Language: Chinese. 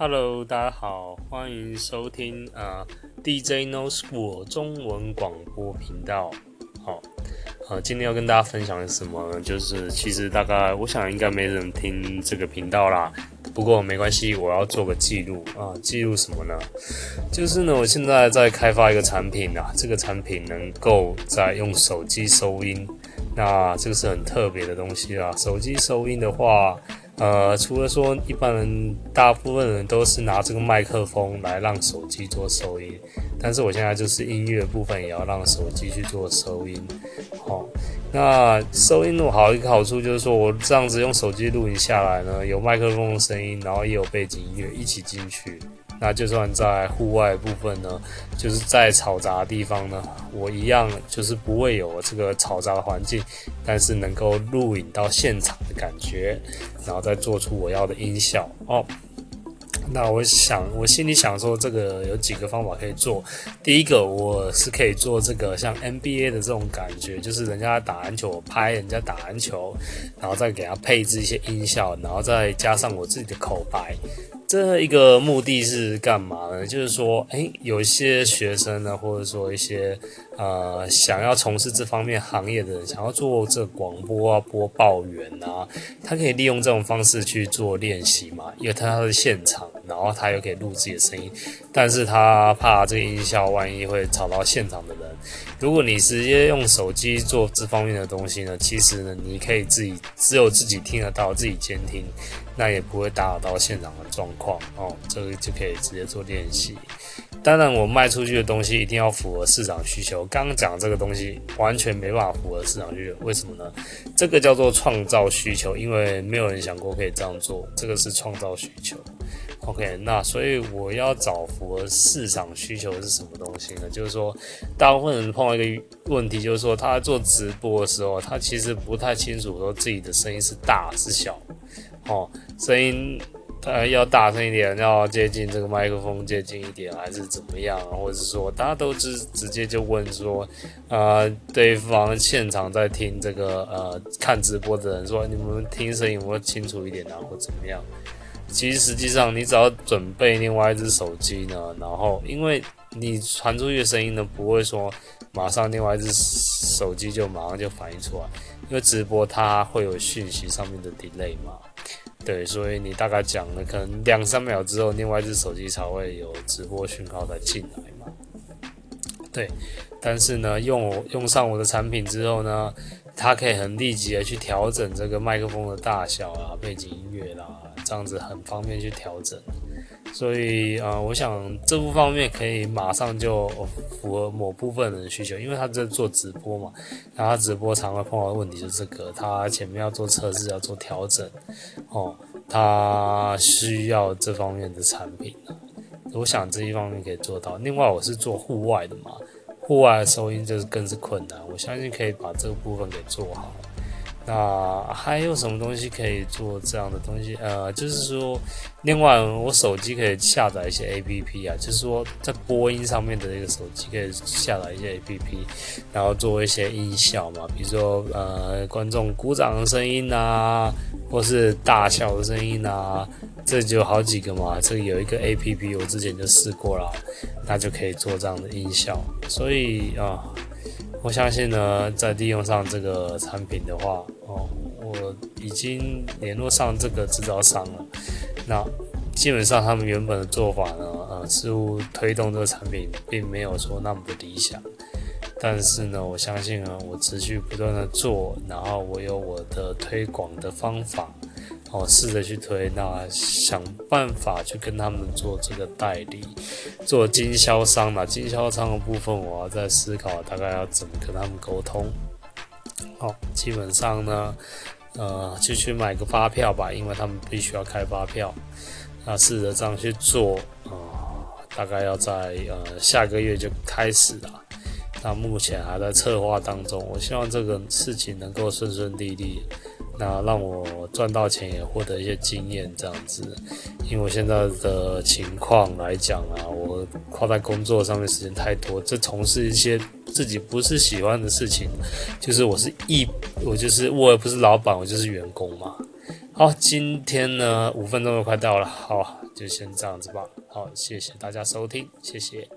Hello，大家好，欢迎收听呃 DJ No School 中文广播频道。好，呃，今天要跟大家分享的是什么呢？就是其实大概我想应该没人听这个频道啦。不过没关系，我要做个记录啊，记录什么呢？就是呢，我现在在开发一个产品啊，这个产品能够在用手机收音，那这个是很特别的东西啊。手机收音的话。呃，除了说一般人，大部分人都是拿这个麦克风来让手机做收音，但是我现在就是音乐部分也要让手机去做收音。好，那收音录好一个好处就是说我这样子用手机录影下来呢，有麦克风的声音，然后也有背景音乐一起进去。那就算在户外部分呢，就是在嘈杂的地方呢，我一样就是不会有这个嘈杂的环境，但是能够录影到现场的感觉，然后再做出我要的音效哦。那我想，我心里想说，这个有几个方法可以做。第一个，我是可以做这个像 NBA 的这种感觉，就是人家打篮球，我拍人家打篮球，然后再给他配置一些音效，然后再加上我自己的口白。这一个目的是干嘛呢？就是说，哎，有一些学生呢，或者说一些呃想要从事这方面行业的人，想要做这广播啊、播报员啊，他可以利用这种方式去做练习嘛，因为他是现场，然后他又可以录自己的声音，但是他怕这个音效万一会吵到现场的人。如果你直接用手机做这方面的东西呢，其实呢，你可以自己只有自己听得到，自己监听。那也不会打扰到现场的状况哦，这个就可以直接做练习。当然，我卖出去的东西一定要符合市场需求。刚刚讲这个东西完全没办法符合市场需求，为什么呢？这个叫做创造需求，因为没有人想过可以这样做，这个是创造需求。OK，那所以我要找符合市场需求是什么东西呢？就是说，大部分人碰到一个问题，就是说他在做直播的时候，他其实不太清楚说自己的声音是大是小。哦，声音呃要大声一点，要接近这个麦克风接近一点，还是怎么样？或者说，大家都直直接就问说，呃，对方现场在听这个呃看直播的人说，你们听声音有没有清楚一点啊，或怎么样？其实实际上，你只要准备另外一只手机呢，然后因为你传出去的声音呢，不会说马上另外一只手机就马上就反应出来，因为直播它会有讯息上面的 delay 嘛。对，所以你大概讲了，可能两三秒之后，另外一只手机才会有直播讯号再进来嘛。对，但是呢，用我用上我的产品之后呢，它可以很立即的去调整这个麦克风的大小啊，背景音乐啦，这样子很方便去调整。所以啊、我想这部方面可以马上就符合某部分人的需求，因为他在做直播嘛，然后他直播常会碰到的问题就是这个，他前面要做测试，要做调整，哦，他需要这方面的产品。我想这一方面可以做到。另外，我是做户外的嘛，户外的收音就是更是困难，我相信可以把这个部分给做好。那还有什么东西可以做这样的东西？呃，就是说，另外我手机可以下载一些 APP 啊，就是说在播音上面的一个手机可以下载一些 APP，然后做一些音效嘛，比如说呃观众鼓掌的声音啊，或是大笑的声音啊，这就好几个嘛。这里有一个 APP，我之前就试过了，那就可以做这样的音效。所以啊。我相信呢，在利用上这个产品的话，哦，我已经联络上这个制造商了。那基本上他们原本的做法呢，呃，似乎推动这个产品并没有说那么的理想。但是呢，我相信呢，我持续不断的做，然后我有我的推广的方法。哦，试着去推，那想办法去跟他们做这个代理，做经销商嘛。经销商的部分，我要在思考大概要怎么跟他们沟通。好，基本上呢，呃，就去买个发票吧，因为他们必须要开发票。那试着这样去做，啊、大概要在呃下个月就开始了。那目前还在策划当中，我希望这个事情能够顺顺利利。那让我赚到钱，也获得一些经验，这样子。因为我现在的情况来讲啊，我花在工作上面时间太多，这从事一些自己不是喜欢的事情，就是我是一，我就是我也不是老板，我就是员工嘛。好，今天呢五分钟就快到了，好，就先这样子吧。好，谢谢大家收听，谢谢。